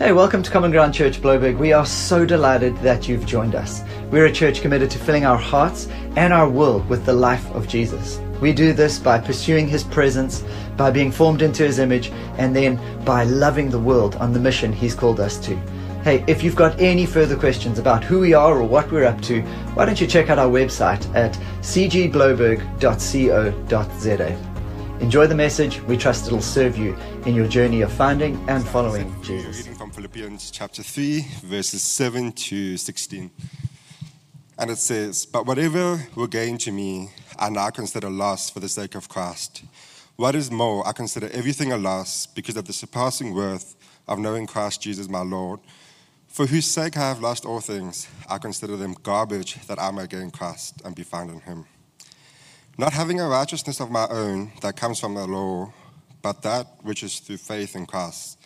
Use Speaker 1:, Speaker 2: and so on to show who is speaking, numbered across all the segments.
Speaker 1: Hey, welcome to Common Ground Church Blouberg. We are so delighted that you've joined us. We're a church committed to filling our hearts and our world with the life of Jesus. We do this by pursuing His presence, by being formed into His image, and then by loving the world on the mission He's called us to. Hey, if you've got any further questions about who we are or what we're up to, why don't you check out our website at cgblouberg.co.za. Enjoy the message. We trust it'll serve you in your journey of finding and following Jesus.
Speaker 2: Philippians chapter 3, verses 7 to 16. And it says, But whatever were gain to me, I now consider loss for the sake of Christ. What is more, I consider everything a loss because of the surpassing worth of knowing Christ Jesus my Lord, for whose sake I have lost all things. I consider them garbage that I may gain Christ and be found in him not having a righteousness of my own that comes from the law, but that which is through faith in Christ.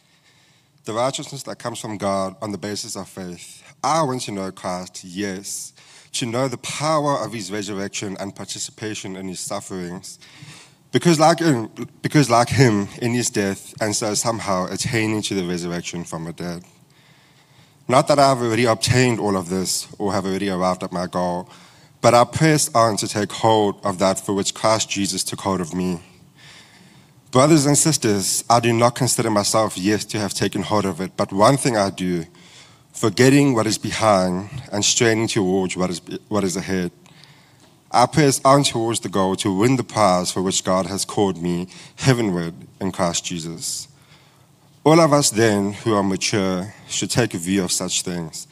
Speaker 2: The righteousness that comes from God on the basis of faith. I want to know Christ, yes, to know the power of his resurrection and participation in his sufferings. Because like, him, because like him in his death, and so somehow attaining to the resurrection from the dead. Not that I have already obtained all of this or have already arrived at my goal, but I press on to take hold of that for which Christ Jesus took hold of me. Brothers and sisters, I do not consider myself yet to have taken hold of it, but one thing I do, forgetting what is behind and straining towards what is, what is ahead. I press on towards the goal to win the prize for which God has called me heavenward in Christ Jesus. All of us then who are mature should take a view of such things.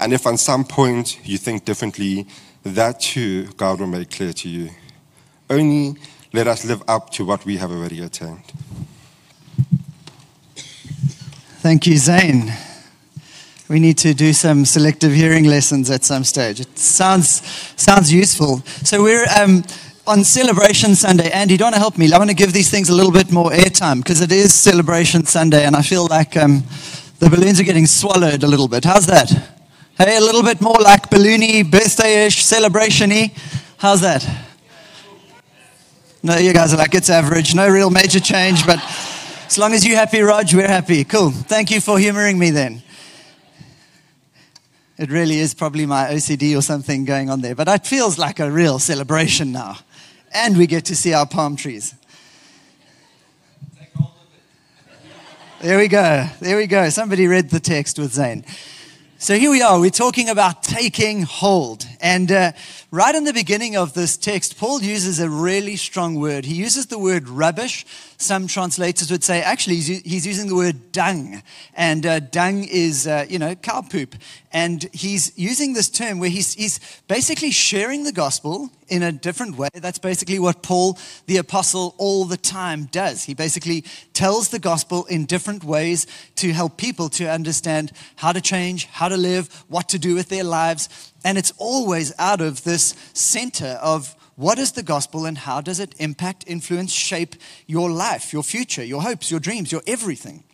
Speaker 2: And if on some point you think differently, that too God will make clear to you. Only let us live up to what we have already attained.
Speaker 3: Thank you, Zane. We need to do some selective hearing lessons at some stage. It sounds sounds useful. So we're um, on Celebration Sunday. Andy, do you want to help me? I want to give these things a little bit more airtime because it is Celebration Sunday, and I feel like um, the balloons are getting swallowed a little bit. How's that? Hey, a little bit more like balloony, birthday-ish, celebration-y. How's that? No, you guys are like, it's average. No real major change, but as long as you're happy, Raj, we're happy. Cool. Thank you for humoring me then. It really is probably my OCD or something going on there, but it feels like a real celebration now. And we get to see our palm trees. There we go. There we go. Somebody read the text with Zane. So here we are, we're talking about taking hold. And uh, right in the beginning of this text, Paul uses a really strong word. He uses the word rubbish. Some translators would say, actually, he's, using the word dung. And uh, dung is, uh, you know, cow poop. And he's using this term where he's, he's basically sharing the gospel in a different way. That's basically what Paul the apostle all the time does. He basically tells the gospel in different ways to help people to understand how to change, how to live, what to do with their lives. And it's always out of this center of what is the gospel and how does it impact, influence, shape your life, your future, your hopes, your dreams, your everything.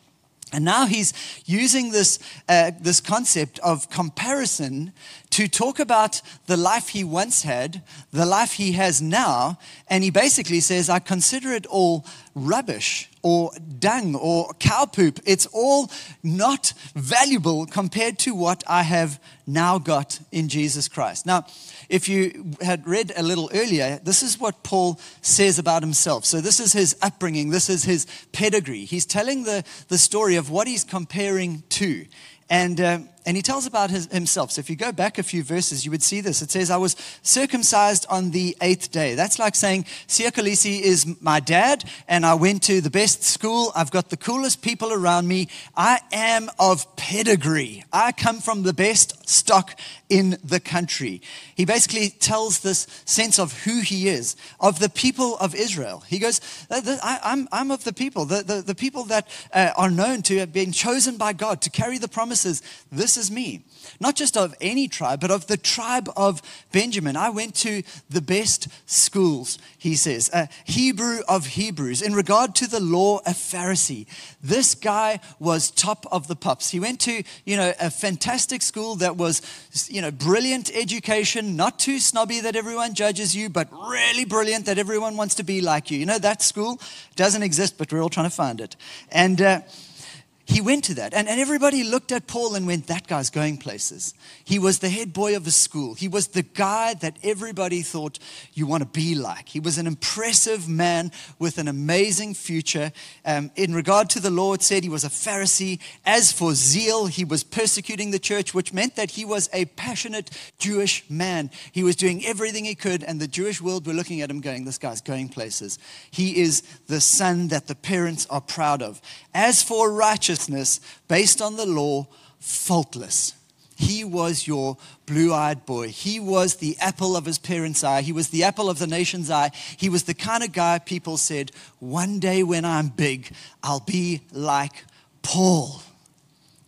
Speaker 3: And now he's using this, uh, this concept of comparison to talk about the life he once had, the life he has now, and he basically says, I consider it all rubbish or dung or cow poop. It's all not valuable compared to what I have now got in Jesus Christ. Now, if you had read a little earlier, this is what Paul says about himself. So, this is his upbringing, this is his pedigree. He's telling the, the story of what he's comparing to. And, uh, and he tells about his, himself. So if you go back a few verses, you would see this. It says, I was circumcised on the eighth day. That's like saying, Siya Kolisi is my dad, and I went to the best school. I've got the coolest people around me. I am of pedigree. I come from the best stock in the country. He basically tells this sense of who he is, of the people of Israel. He goes, I'm of the people, the, the, the people that uh, are known to have been chosen by God to carry the promises. This is me. Not just of any tribe, but of the tribe of Benjamin. I went to the best schools, he says. A Hebrew of Hebrews. In regard to the law, a Pharisee. This guy was top of the pops. He went to, you know, a fantastic school that was, you know, brilliant education, not too snobby that everyone judges you, but really brilliant that everyone wants to be like you. You know, that school doesn't exist, but we're all trying to find it. And, uh, he went to that. And, and everybody looked at Paul and went, That guy's going places. He was the head boy of the school. He was the guy that everybody thought you want to be like. He was an impressive man with an amazing future. Um, in regard to the it said he was a Pharisee. As for zeal, he was persecuting the church, which meant that he was a passionate Jewish man. He was doing everything he could, and the Jewish world were looking at him going, This guy's going places. He is the son that the parents are proud of. As for righteousness, based on the law, faultless. He was your blue eyed boy. He was the apple of his parents' eye. He was the apple of the nation's eye. He was the kind of guy people said, one day when I'm big, I'll be like Paul.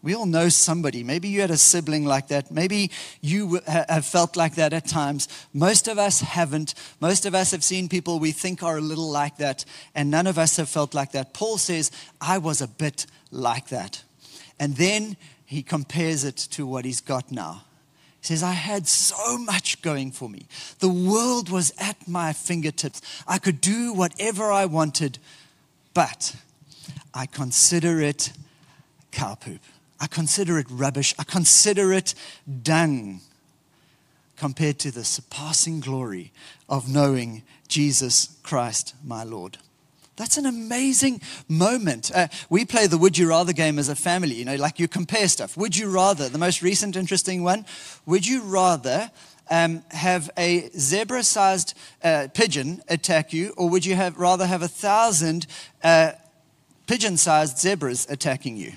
Speaker 3: We all know somebody. Maybe you had a sibling like that. Maybe you have felt like that at times. Most of us haven't. Most of us have seen people we think are a little like that, and none of us have felt like that. Paul says, I was a bit like that. And then he compares it to what he's got now. He says, I had so much going for me. The world was at my fingertips. I could do whatever I wanted, but I consider it cow poop. I consider it rubbish. I consider it dung compared to the surpassing glory of knowing Jesus Christ, my Lord. That's an amazing moment. Uh, we play the Would You Rather game as a family. You know, like you compare stuff. Would you rather, the most recent interesting one, would you rather um, have a zebra sized uh, pigeon attack you, or would you have, rather have a thousand uh, pigeon sized zebras attacking you?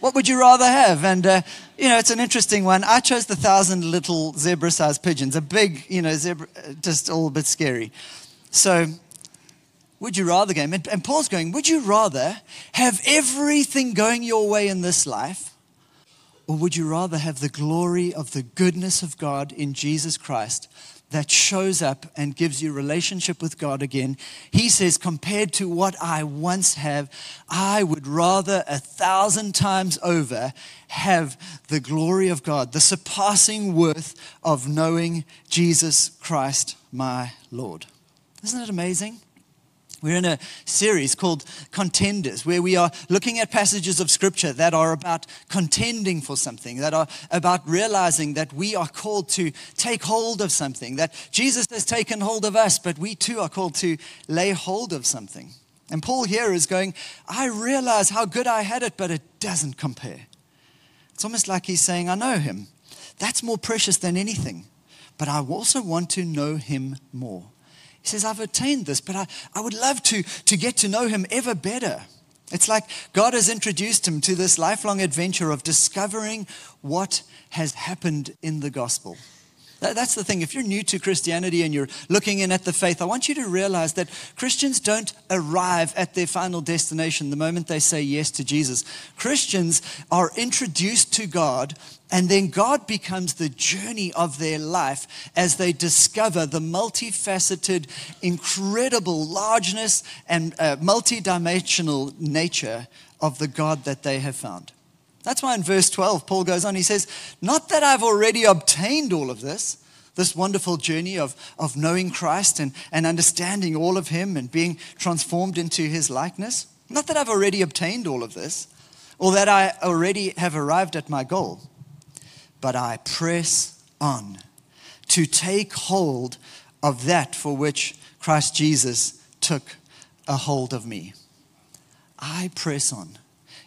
Speaker 3: What would you rather have? And, uh, you know, it's an interesting one. I chose the thousand little zebra sized pigeons, a big, you know, zebra, uh, just a little bit scary. So would you rather game? And, and Paul's going, would you rather have everything going your way in this life? Or would you rather have the glory of the goodness of God in Jesus Christ that shows up and gives you relationship with God again? He says, compared to what I once have, I would rather a thousand times over have the glory of God, the surpassing worth of knowing Jesus Christ, my Lord. Isn't it amazing? We're in a series called Contenders, where we are looking at passages of Scripture that are about contending for something, that are about realizing that we are called to take hold of something, that Jesus has taken hold of us, but we too are called to lay hold of something. And Paul here is going, I realize how good I had it, but it doesn't compare. It's almost like he's saying, I know him. That's more precious than anything, but I also want to know him more. He says, I've attained this, but I, I would love to, to get to know him ever better. It's like God has introduced him to this lifelong adventure of discovering what has happened in the gospel. That's the thing. If you're new to Christianity and you're looking in at the faith, I want you to realize that Christians don't arrive at their final destination the moment they say yes to Jesus. Christians are introduced to God, and then God becomes the journey of their life as they discover the multifaceted, incredible largeness and uh, multidimensional nature of the God that they have found. That's why in verse 12, Paul goes on, he says, Not that I've already obtained all of this, this wonderful journey of, of knowing Christ and, and understanding all of Him and being transformed into His likeness. Not that I've already obtained all of this, or that I already have arrived at my goal, but I press on to take hold of that for which Christ Jesus took a hold of me. I press on.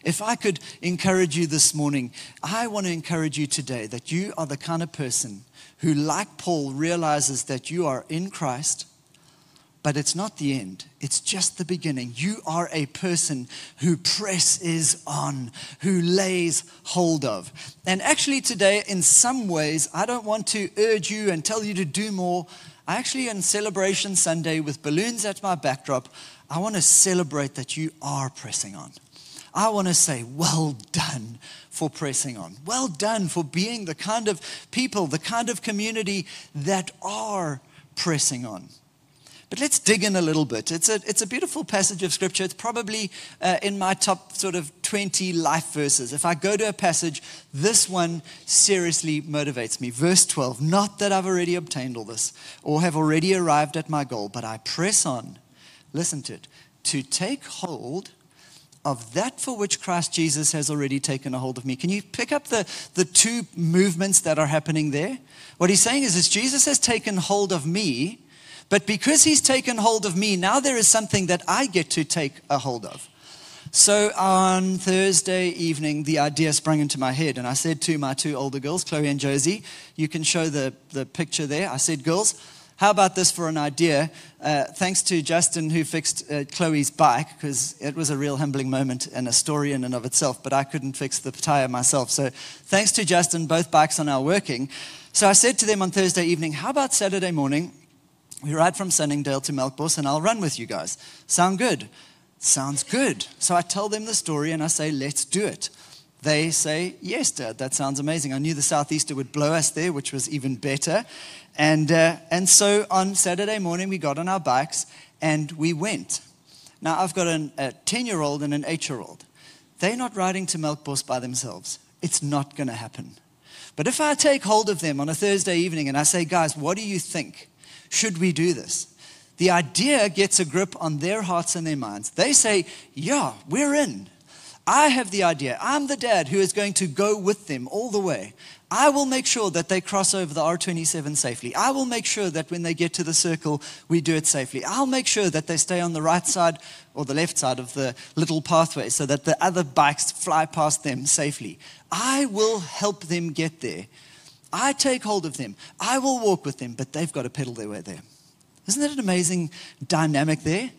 Speaker 3: If I could encourage you this morning, I want to encourage you today that you are the kind of person who, like Paul, realizes that you are in Christ, but it's not the end, it's just the beginning. You are a person who presses on, who lays hold of. And actually, today, in some ways, I don't want to urge you and tell you to do more. I actually, on Celebration Sunday, with balloons at my backdrop, I want to celebrate that you are pressing on. I want to say, well done for pressing on. Well done for being the kind of people, the kind of community that are pressing on. But let's dig in a little bit. It's a, it's a beautiful passage of scripture. It's probably uh, in my top sort of 20 life verses. If I go to a passage, this one seriously motivates me. Verse 12 Not that I've already obtained all this or have already arrived at my goal, but I press on, listen to it, to take hold of that for which Christ Jesus has already taken a hold of me. Can you pick up the, the two movements that are happening there? What he's saying is, is Jesus has taken hold of me, but because he's taken hold of me, now there is something that I get to take a hold of. So on Thursday evening, the idea sprang into my head, and I said to my two older girls, Chloe and Josie, you can show the, the picture there. I said, girls, how about this for an idea? Uh, thanks to Justin, who fixed uh, Chloe's bike, because it was a real humbling moment and a story in and of itself, but I couldn't fix the tire myself. So thanks to Justin, both bikes are now working. So I said to them on Thursday evening, how about Saturday morning? We ride from Sunningdale to Melkbos and I'll run with you guys. Sound good? Sounds good. So I tell them the story and I say, let's do it. They say, yes, Dad, that sounds amazing. I knew the Southeaster would blow us there, which was even better. And, uh, and so on Saturday morning, we got on our bikes and we went. Now, I've got an, a 10 year old and an 8 year old. They're not riding to Melkbos by themselves. It's not going to happen. But if I take hold of them on a Thursday evening and I say, guys, what do you think? Should we do this? The idea gets a grip on their hearts and their minds. They say, yeah, we're in. I have the idea. I'm the dad who is going to go with them all the way. I will make sure that they cross over the R27 safely. I will make sure that when they get to the circle, we do it safely. I'll make sure that they stay on the right side or the left side of the little pathway so that the other bikes fly past them safely. I will help them get there. I take hold of them. I will walk with them, but they've got to pedal their way there. Isn't that an amazing dynamic there?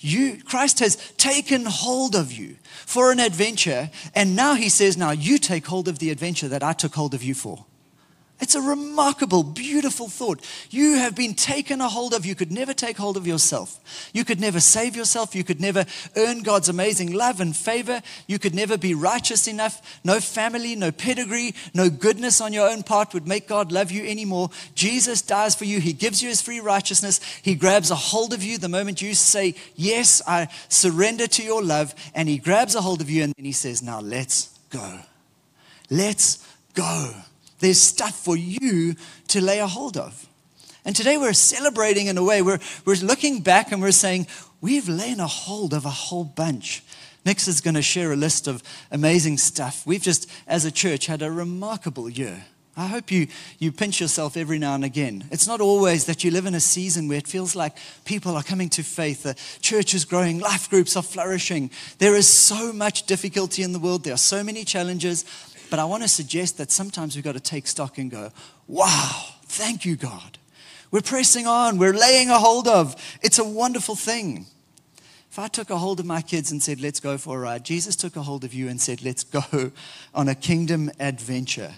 Speaker 3: You, Christ has taken hold of you for an adventure, and now he says, Now you take hold of the adventure that I took hold of you for. It's a remarkable, beautiful thought. You have been taken a hold of. You could never take hold of yourself. You could never save yourself. You could never earn God's amazing love and favor. You could never be righteous enough. No family, no pedigree, no goodness on your own part would make God love you anymore. Jesus dies for you. He gives you his free righteousness. He grabs a hold of you the moment you say, Yes, I surrender to your love. And he grabs a hold of you and then he says, Now let's go. Let's go. There's stuff for you to lay a hold of. And today we're celebrating in a way. We're, we're looking back and we're saying, we've laid a hold of a whole bunch. Nix is going to share a list of amazing stuff. We've just, as a church, had a remarkable year. I hope you, you pinch yourself every now and again. It's not always that you live in a season where it feels like people are coming to faith, the church is growing, life groups are flourishing. There is so much difficulty in the world, there are so many challenges. But I want to suggest that sometimes we've got to take stock and go, wow, thank you, God. We're pressing on, we're laying a hold of. It's a wonderful thing. If I took a hold of my kids and said, let's go for a ride, Jesus took a hold of you and said, let's go on a kingdom adventure.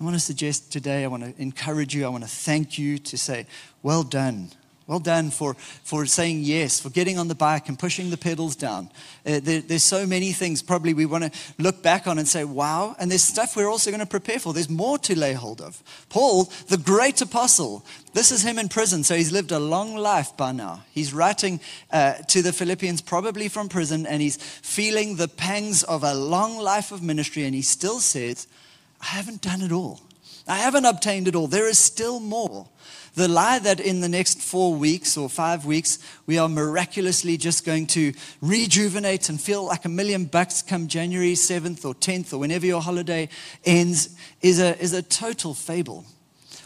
Speaker 3: I want to suggest today, I want to encourage you, I want to thank you to say, well done. Well done for, for saying yes, for getting on the bike and pushing the pedals down. Uh, there, there's so many things probably we want to look back on and say, wow. And there's stuff we're also going to prepare for. There's more to lay hold of. Paul, the great apostle, this is him in prison. So he's lived a long life by now. He's writing uh, to the Philippians, probably from prison, and he's feeling the pangs of a long life of ministry. And he still says, I haven't done it all. I haven't obtained it all. There is still more. The lie that in the next four weeks or five weeks, we are miraculously just going to rejuvenate and feel like a million bucks come January 7th or 10th or whenever your holiday ends is a, is a total fable.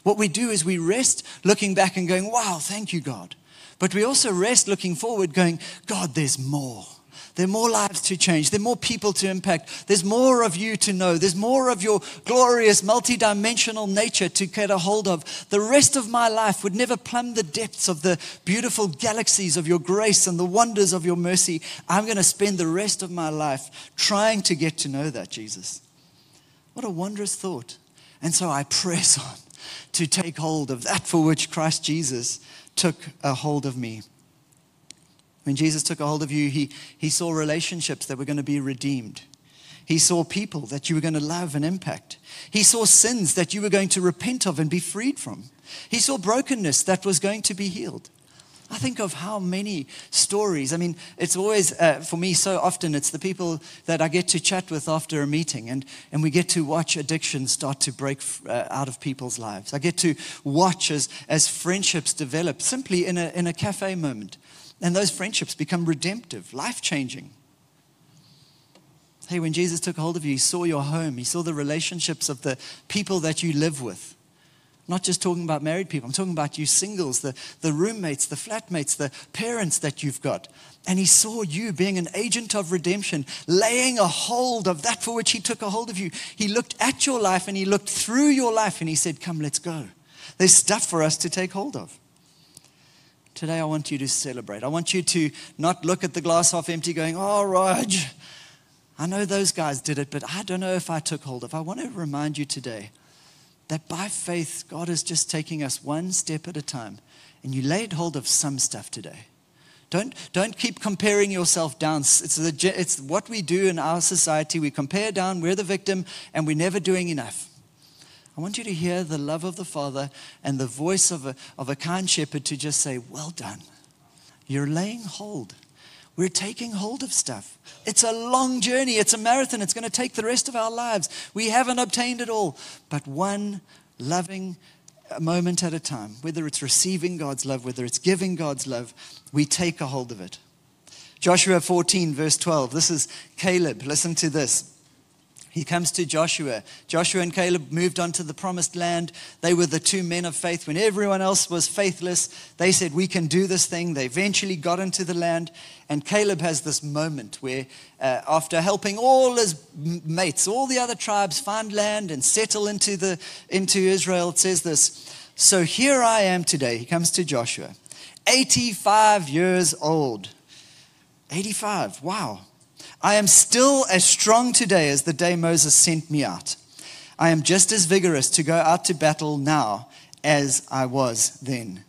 Speaker 3: What we do is we rest looking back and going, wow, thank you, God. But we also rest looking forward, going, God, there's more. There are more lives to change. There are more people to impact. There's more of you to know. There's more of your glorious, multidimensional nature to get a hold of. The rest of my life would never plumb the depths of the beautiful galaxies of your grace and the wonders of your mercy. I'm going to spend the rest of my life trying to get to know that, Jesus. What a wondrous thought. And so I press on to take hold of that for which Christ Jesus took a hold of me. When Jesus took a hold of you, he, he saw relationships that were going to be redeemed. He saw people that you were going to love and impact. He saw sins that you were going to repent of and be freed from. He saw brokenness that was going to be healed. I think of how many stories. I mean, it's always, uh, for me, so often it's the people that I get to chat with after a meeting, and, and we get to watch addiction start to break uh, out of people's lives. I get to watch as, as friendships develop simply in a, in a cafe moment And those friendships become redemptive, life changing. Hey, when Jesus took hold of you, he saw your home, he saw the relationships of the people that you live with. Not just talking about married people, I'm talking about you singles, the, the roommates, the flatmates, the parents that you've got. And he saw you being an agent of redemption, laying a hold of that for which he took a hold of you. He looked at your life and he looked through your life and he said, Come, let's go. There's stuff for us to take hold of. Today, I want you to celebrate. I want you to not look at the glass half empty going, Oh, Raj, I know those guys did it, but I don't know if I took hold of. I want to remind you today that by faith, God is just taking us one step at a time. And you laid hold of some stuff today. Don't, don't keep comparing yourself down. It's, the, it's what we do in our society. We compare down, we're the victim, and we're never doing enough. I want you to hear the love of the Father and the voice of a, of a kind shepherd to just say, Well done. You're laying hold. We're taking hold of stuff. It's a long journey, it's a marathon. It's going to take the rest of our lives. We haven't obtained it all, but one loving moment at a time, whether it's receiving God's love, whether it's giving God's love, we take a hold of it. Joshua 14, verse 12. This is Caleb. Listen to this. He comes to Joshua. Joshua and Caleb moved on to the promised land. They were the two men of faith. When everyone else was faithless, they said, We can do this thing. They eventually got into the land. And Caleb has this moment where, uh, after helping all his mates, all the other tribes find land and settle into, the, into Israel, it says this So here I am today. He comes to Joshua, 85 years old. 85, wow. I am still as strong today as the day Moses sent me out. I am just as vigorous to go out to battle now as I was then.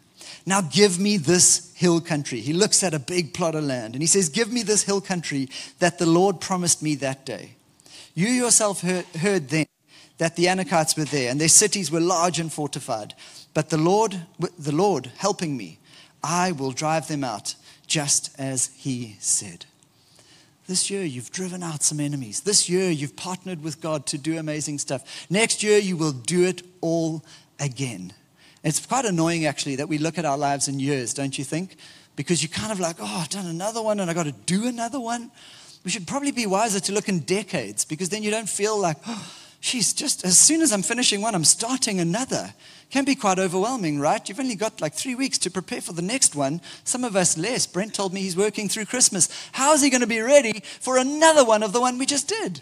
Speaker 3: Now give me this hill country. He looks at a big plot of land and he says, Give me this hill country that the Lord promised me that day. You yourself heard, then that the Anakites were there and their cities were large and fortified. But the Lord, the Lord helping me, I will drive them out just as he said. This year, you've driven out some enemies. This year, you've partnered with God to do amazing stuff. Next year, you will do it all again. It's quite annoying, actually, that we look at our lives in years, don't you think? Because you're kind of like, oh, I've done another one and I've got to do another one. We should probably be wiser to look in decades because then you don't feel like, oh, she's just as soon as I'm finishing one, I'm starting another can be quite overwhelming, right? You've only got like three weeks to prepare for the next one. Some of us less. Brent told me he's working through Christmas. How is he going to be ready for another one of the one we just did?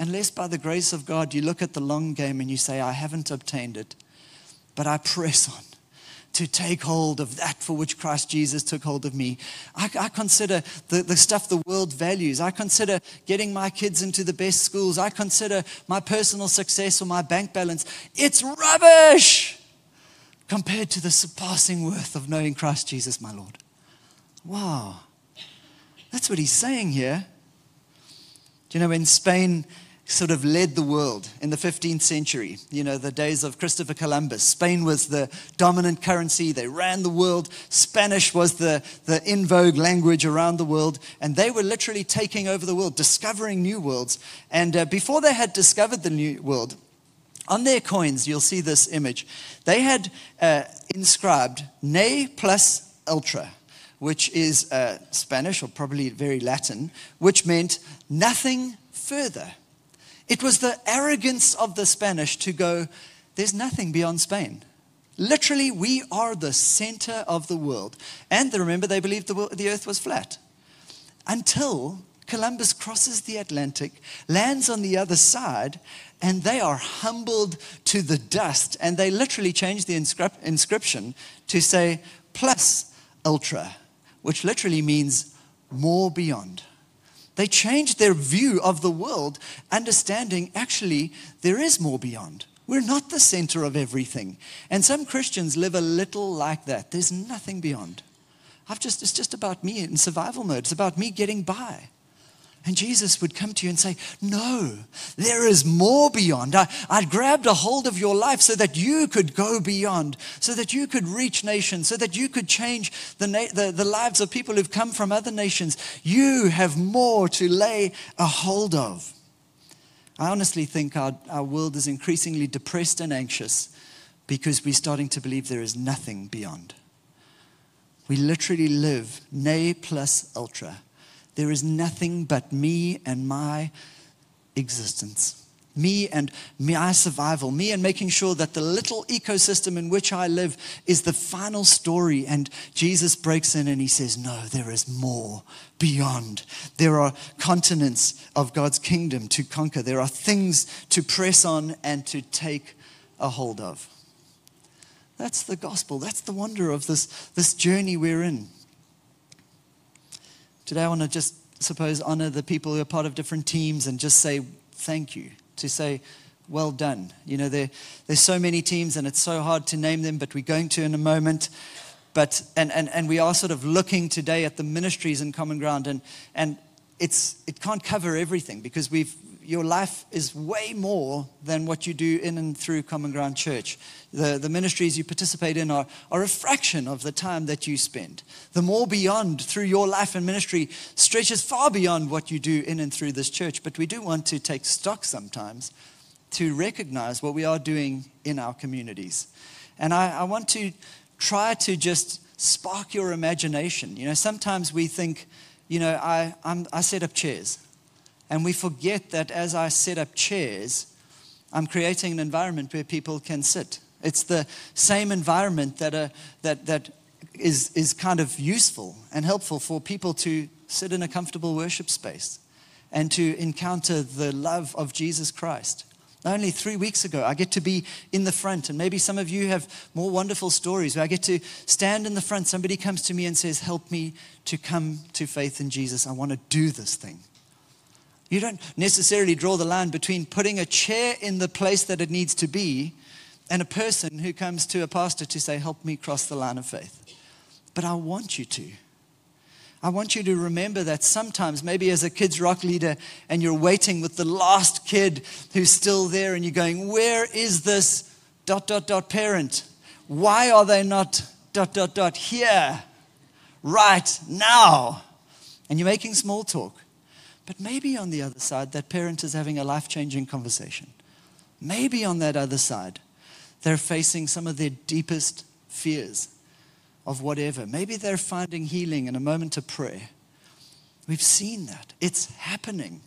Speaker 3: Unless by the grace of God you look at the long game and you say, I haven't obtained it, but I press on to take hold of that for which Christ Jesus took hold of me. I, I, consider the, the stuff the world values. I consider getting my kids into the best schools. I consider my personal success or my bank balance. It's rubbish compared to the surpassing worth of knowing Christ Jesus, my Lord. Wow. That's what he's saying here. Do you know, in Spain, sort of led the world in the 15th century. You know, the days of Christopher Columbus. Spain was the dominant currency, they ran the world. Spanish was the, the in vogue language around the world, and they were literally taking over the world, discovering new worlds. And uh, before they had discovered the new world, on their coins, you'll see this image. They had uh, inscribed ne plus ultra, which is uh, Spanish or probably very Latin, which meant nothing further. It was the arrogance of the Spanish to go, there's nothing beyond Spain. Literally, we are the center of the world. And remember, they believed the, the earth was flat. Until Columbus crosses the Atlantic, lands on the other side, and they are humbled to the dust. And they literally change the inscrip- inscription to say plus ultra, which literally means more beyond. They changed their view of the world, understanding actually there is more beyond. We're not the center of everything. And some Christians live a little like that. There's nothing beyond. I've just, it's just about me in survival mode. It's about me getting by. And Jesus would come to you and say, No, there is more beyond. I, I grabbed a hold of your life so that you could go beyond, so that you could reach nations, so that you could change the, the, the lives of people who've come from other nations. You have more to lay a hold of. I honestly think our, our world is increasingly depressed and anxious because we're starting to believe there is nothing beyond. We literally live ne plus ultra. There is nothing but me and my existence. Me and my survival, me and making sure that the little ecosystem in which I live is the final story. And Jesus breaks in and he says, No, there is more beyond. There are continents of God's kingdom to conquer, there are things to press on and to take a hold of. That's the gospel. That's the wonder of this, this journey we're in. Today, I want to just, suppose, honor the people who are part of different teams and just say thank you, to say, well done. You know, there, there's so many teams and it's so hard to name them, but we're going to in a moment. But, and, and, and we are sort of looking today at the ministries in Common Ground, and, and it's, it can't cover everything because we've, your life is way more than what you do in and through Common Ground Church. The, the ministries you participate in are, are a fraction of the time that you spend. The more beyond through your life and ministry stretches far beyond what you do in and through this church. But we do want to take stock sometimes to recognize what we are doing in our communities. And I, I want to try to just spark your imagination. You know, sometimes we think, you know, I, I'm, I set up chairs. And we forget that as I set up chairs, I'm creating an environment where people can sit. It's the same environment that, uh, that, that is, is kind of useful and helpful for people to sit in a comfortable worship space and to encounter the love of Jesus Christ. Only three weeks ago, I get to be in the front, and maybe some of you have more wonderful stories where I get to stand in the front. Somebody comes to me and says, Help me to come to faith in Jesus. I want to do this thing. You don't necessarily draw the line between putting a chair in the place that it needs to be and a person who comes to a pastor to say, Help me cross the line of faith. But I want you to. I want you to remember that sometimes, maybe as a kids' rock leader, and you're waiting with the last kid who's still there, and you're going, Where is this dot, dot, dot parent? Why are they not dot, dot, dot here, right now? And you're making small talk. But maybe on the other side, that parent is having a life changing conversation. Maybe on that other side, they're facing some of their deepest fears of whatever. Maybe they're finding healing in a moment of prayer. We've seen that. It's happening.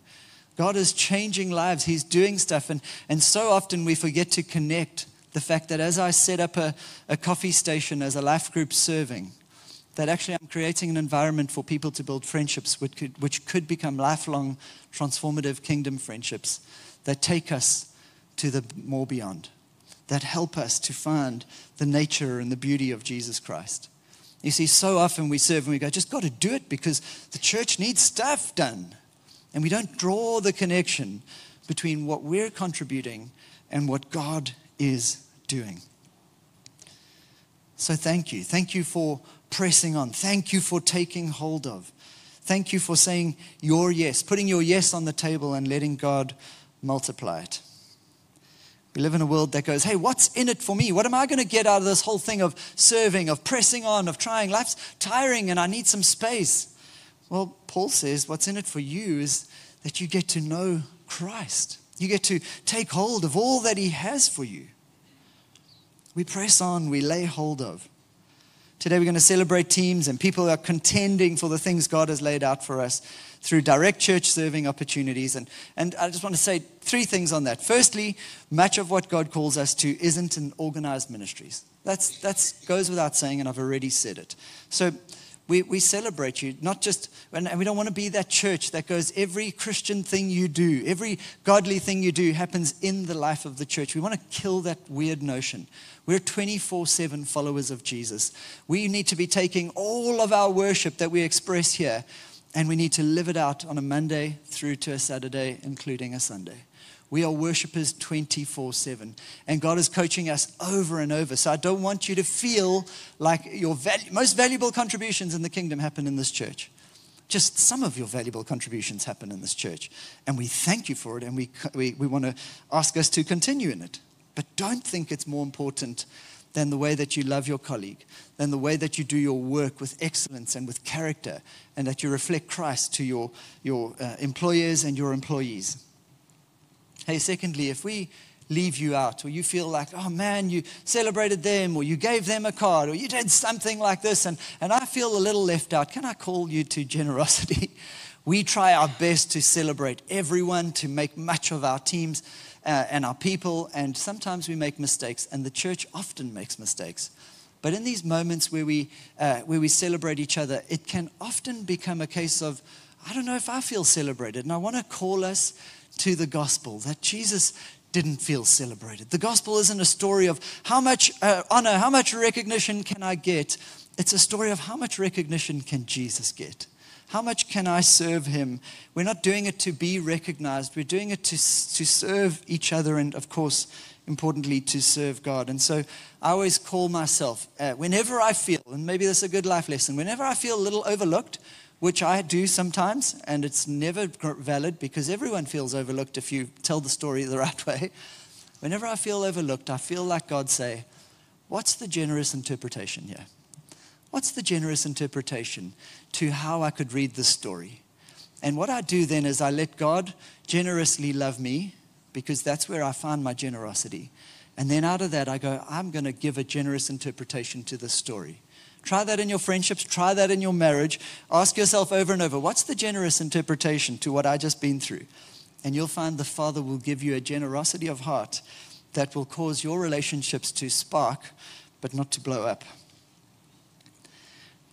Speaker 3: God is changing lives. He's doing stuff. And, and so often we forget to connect the fact that as I set up a, a coffee station as a life group serving, that actually I'm creating an environment for people to build friendships which could, which could become lifelong, transformative kingdom friendships that take us to the more beyond, that help us to find the nature and the beauty of Jesus Christ. You see, so often we serve and we go, just got to do it because the church needs stuff done. And we don't draw the connection between what we're contributing and what God is doing. So thank you. Thank you for pressing on. Thank you for taking hold of. Thank you for saying your yes, putting your yes on the table and letting God multiply it. We live in a world that goes, hey, what's in it for me? What am I going to get out of this whole thing of serving, of pressing on, of trying? Life's tiring and I need some space. Well, Paul says, what's in it for you is that you get to know Christ. You get to take hold of all that he has for you. We press on, we lay hold of. Today we're going to celebrate teams and people are contending for the things God has laid out for us through direct church serving opportunities. And, and I just want to say three things on that. Firstly, much of what God calls us to isn't in organized ministries. That's, that's goes without saying, and I've already said it. So we, we celebrate you, not just, and we don't want to be that church that goes, every Christian thing you do, every godly thing you do happens in the life of the church. We want to kill that weird notion. We're 24 7 followers of Jesus. We need to be taking all of our worship that we express here and we need to live it out on a Monday through to a Saturday, including a Sunday. We are worshipers 24 7. And God is coaching us over and over. So I don't want you to feel like your most valuable contributions in the kingdom happen in this church. Just some of your valuable contributions happen in this church. And we thank you for it. And we, we, we want to ask us to continue in it. But don't think it's more important than the way that you love your colleague, than the way that you do your work with excellence and with character, and that you reflect Christ to your, your uh, employers and your employees. Hey, secondly, if we leave you out, or you feel like, oh man, you celebrated them, or you gave them a card, or you did something like this, and, and I feel a little left out, can I call you to generosity? We try our best to celebrate everyone, to make much of our teams uh, and our people, and sometimes we make mistakes, and the church often makes mistakes. But in these moments where we, uh, where we celebrate each other, it can often become a case of, I don't know if I feel celebrated. And I want to call us to the gospel that Jesus didn't feel celebrated. The gospel isn't a story of how much uh, honor, how much recognition can I get. It's a story of how much recognition can Jesus get. How much can I serve him? We're not doing it to be recognized. We're doing it to, to serve each other and, of course, importantly, to serve God. And so I always call myself, uh, whenever I feel, and maybe this is a good life lesson, whenever I feel a little overlooked, which I do sometimes, and it's never valid because everyone feels overlooked if you tell the story the right way. Whenever I feel overlooked, I feel like God say, What's the generous interpretation here? What's the generous interpretation to how I could read this story? And what I do then is I let God generously love me because that's where I find my generosity. And then out of that, I go, I'm going to give a generous interpretation to this story. Try that in your friendships, try that in your marriage. Ask yourself over and over what's the generous interpretation to what I just been through? And you'll find the Father will give you a generosity of heart that will cause your relationships to spark, but not to blow up.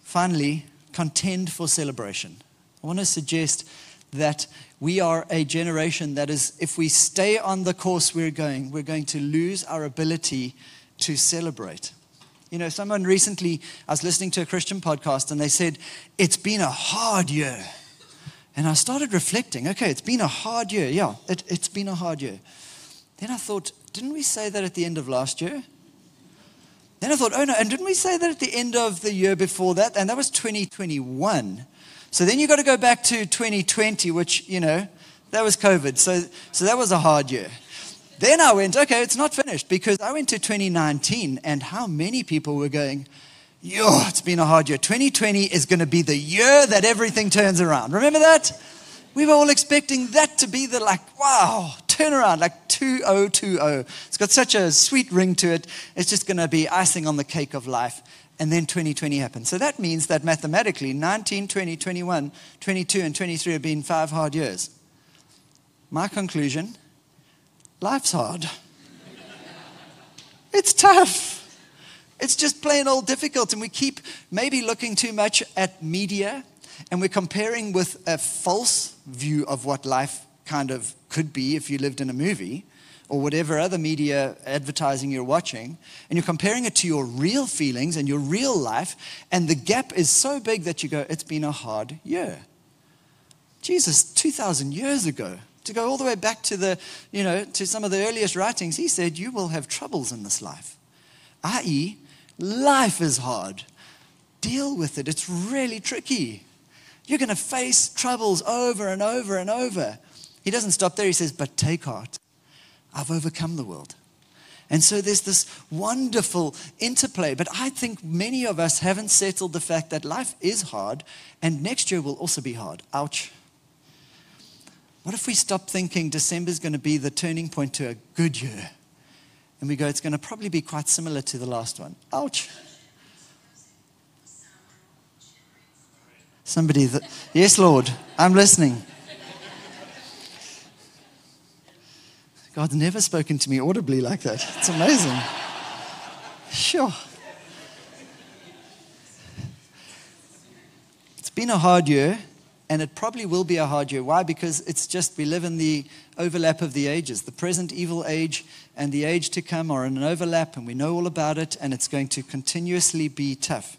Speaker 3: Finally, contend for celebration. I want to suggest that we are a generation that is, if we stay on the course we're going, we're going to lose our ability to celebrate. You know, someone recently, I was listening to a Christian podcast and they said, It's been a hard year. And I started reflecting, okay, it's been a hard year. Yeah, it, has been a hard year. Then I thought, didn't we say that at the end of last year? Then I thought, oh no, and didn't we say that at the end of the year before that? And that was 2021. So then you got to go back to 2020, which, you know, that was COVID. So, so that was a hard year. Then I went, okay, it's not finished because I went to 2019 and how many people were going, yo, it's been a hard year. 2020 is going to be the year that everything turns around. Remember that? We were all expecting that to be the like, wow, turnaround, like 2020. It's got such a sweet ring to it. It's just going to be icing on the cake of life. And then 2020 happened. So that means that mathematically, 19, 20, 21, 22, and 23 have been five hard years. My conclusion life's hard. it's tough. It's just plain old difficult. And we keep maybe looking too much at media and we're comparing with a false view of what life kind of could be if you lived in a movie or whatever other media advertising you're watching, and you're comparing it to your real feelings and your real life, and the gap is so big that you go, it's been a hard year. Jesus, 2,000 years ago, to go all the way back to the, you know, to some of the earliest writings, he said, you will have troubles in this life. I.e., life is hard. Deal with it. It's really tricky. You're going to face troubles over and over and over. He doesn't stop there. He says, but take heart. I've overcome the world. And so there's this wonderful interplay. But I think many of us haven't settled the fact that life is hard and next year will also be hard. Ouch. What if we stop thinking December is going to be the turning point to a good year? And we go, it's going to probably be quite similar to the last one. Ouch. Somebody that, yes, Lord, I'm listening. God's never spoken to me audibly like that. It's amazing. Sure. It's been a hard year, and it probably will be a hard year. Why? Because it's just we live in the overlap of the ages. The present evil age and the age to come are in an overlap, and we know all about it, and it's going to continuously be tough.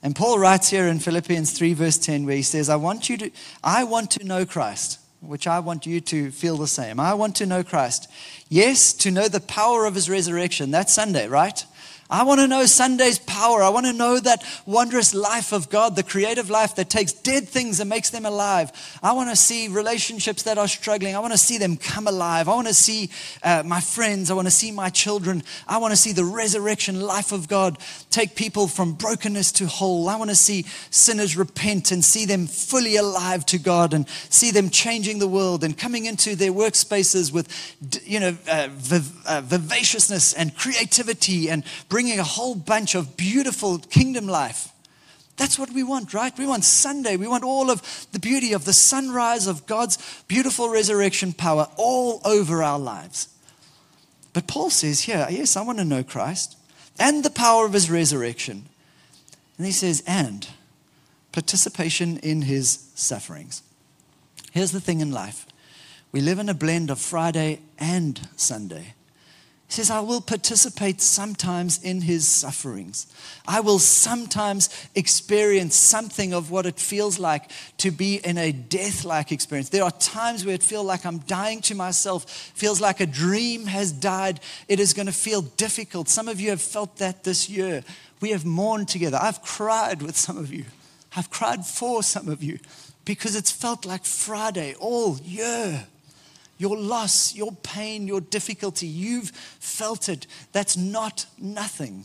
Speaker 3: And Paul writes here in Philippians 3, verse 10, where he says, I want you to, I want to know Christ which I want you to feel the same. I want to know Christ. Yes, to know the power of his resurrection. That's Sunday, right? I want to know Sunday's power. I want to know that wondrous life of God, the creative life that takes dead things and makes them alive. I want to see relationships that are struggling. I want to see them come alive. I want to see uh, my friends. I want to see my children. I want to see the resurrection life of God take people from brokenness to whole. I want to see sinners repent and see them fully alive to God and see them changing the world and coming into their workspaces with, you know, uh, viv- uh, vivaciousness and creativity and bringing a whole bunch of beautiful kingdom life. That's what we want, right? We want Sunday. We want all of the beauty of the sunrise of God's beautiful resurrection power all over our lives. But Paul says here, yes, I want to know Christ and the power of his resurrection. And he says, and participation in his sufferings. Here's the thing in life we live in a blend of Friday and Sunday. He says, I will participate sometimes in his sufferings. I will sometimes experience something of what it feels like to be in a death like experience. There are times where it feels like I'm dying to myself, feels like a dream has died. It is going to feel difficult. Some of you have felt that this year. We have mourned together. I've cried with some of you, I've cried for some of you because it's felt like Friday all year your loss, your pain, your difficulty, you've felt it. That's not nothing.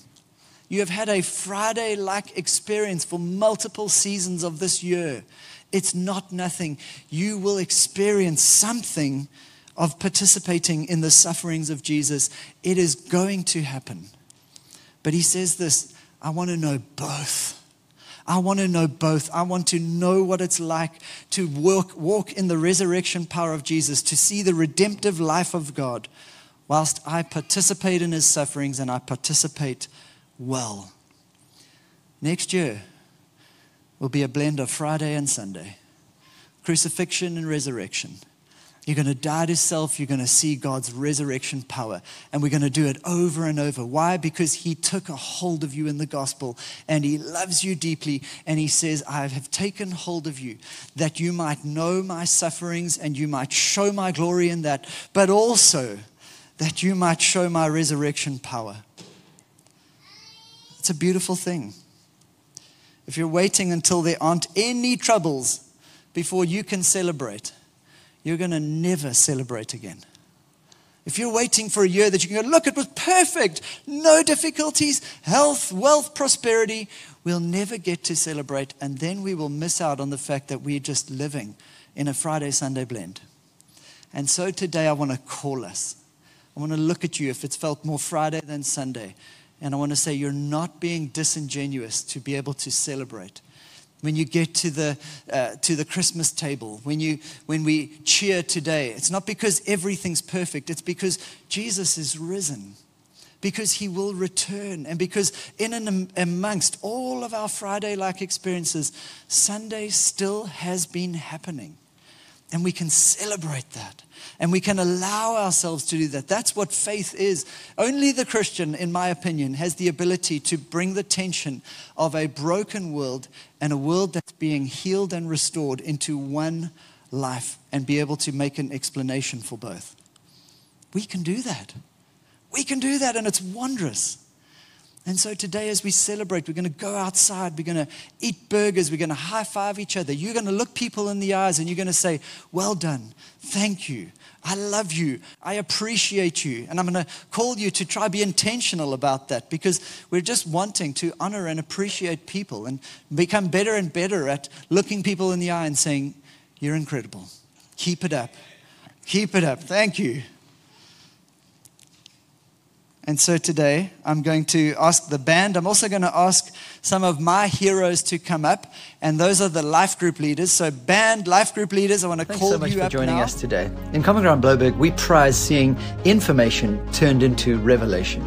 Speaker 3: You have had a Friday like experience for multiple seasons of this year. It's not nothing. You will experience something of participating in the sufferings of Jesus. It is going to happen. But he says this I want to know both. I want to know both. I want to know what it's like to walk, walk in the resurrection power of Jesus, to see the redemptive life of God, whilst I participate in his sufferings and I participate well. Next year will be a blend of Friday and Sunday, crucifixion and resurrection. You're going to die to self. You're going to see God's resurrection power. And we're going to do it over and over. Why? Because He took a hold of you in the gospel and He loves you deeply. And He says, I have taken hold of you that you might know my sufferings and you might show my glory in that, but also that you might show my resurrection power. It's a beautiful thing. If you're waiting until there aren't any troubles before you can celebrate, you're going to never celebrate again. If you're waiting for a year that you can go, look, it was perfect, no difficulties, health, wealth, prosperity, we'll never get to celebrate. And then we will miss out on the fact that we're just living in a Friday Sunday blend. And so today I want to call us. I want to look at you if it's felt more Friday than Sunday. And I want to say you're not being disingenuous to be able to celebrate when you get to the, uh, to the Christmas table, when, you, when we cheer today, it's not because everything's perfect, it's because Jesus is risen, because he will return, and because in and amongst all of our Friday like experiences, Sunday still has been happening. And we can celebrate that. And we can allow ourselves to do that. That's what faith is. Only the Christian, in my opinion, has the ability to bring the tension of a broken world and a world that's being healed and restored into one life and be able to make an explanation for both. We can do that. We can do that, and it's wondrous. And so today, as we celebrate, we're going to go outside, we're going to eat burgers, we're going to high five each other. You're going to look people in the eyes and you're going to say, Well done, thank you, I love you, I appreciate you. And I'm going to call you to try be intentional about that because we're just wanting to honor and appreciate people and become better and better at looking people in the eye and saying, You're incredible. Keep it up. Keep it up. Thank you. And so today I'm going to ask the band. I'm also going to ask some of my heroes to come up, and those are the life group leaders. So, band, life group leaders, I want to
Speaker 1: Thanks
Speaker 3: call
Speaker 1: so much
Speaker 3: you
Speaker 1: for joining
Speaker 3: now.
Speaker 1: us today. In Common Ground Blouberg, we prize seeing information turned into revelation.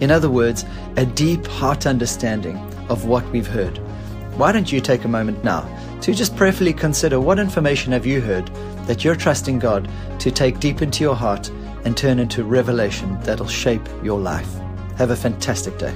Speaker 1: In other words, a deep heart understanding of what we've heard. Why don't you take a moment now to just prayerfully consider what information have you heard that you're trusting God to take deep into your heart and turn into revelation that'll shape your life. Have a fantastic day.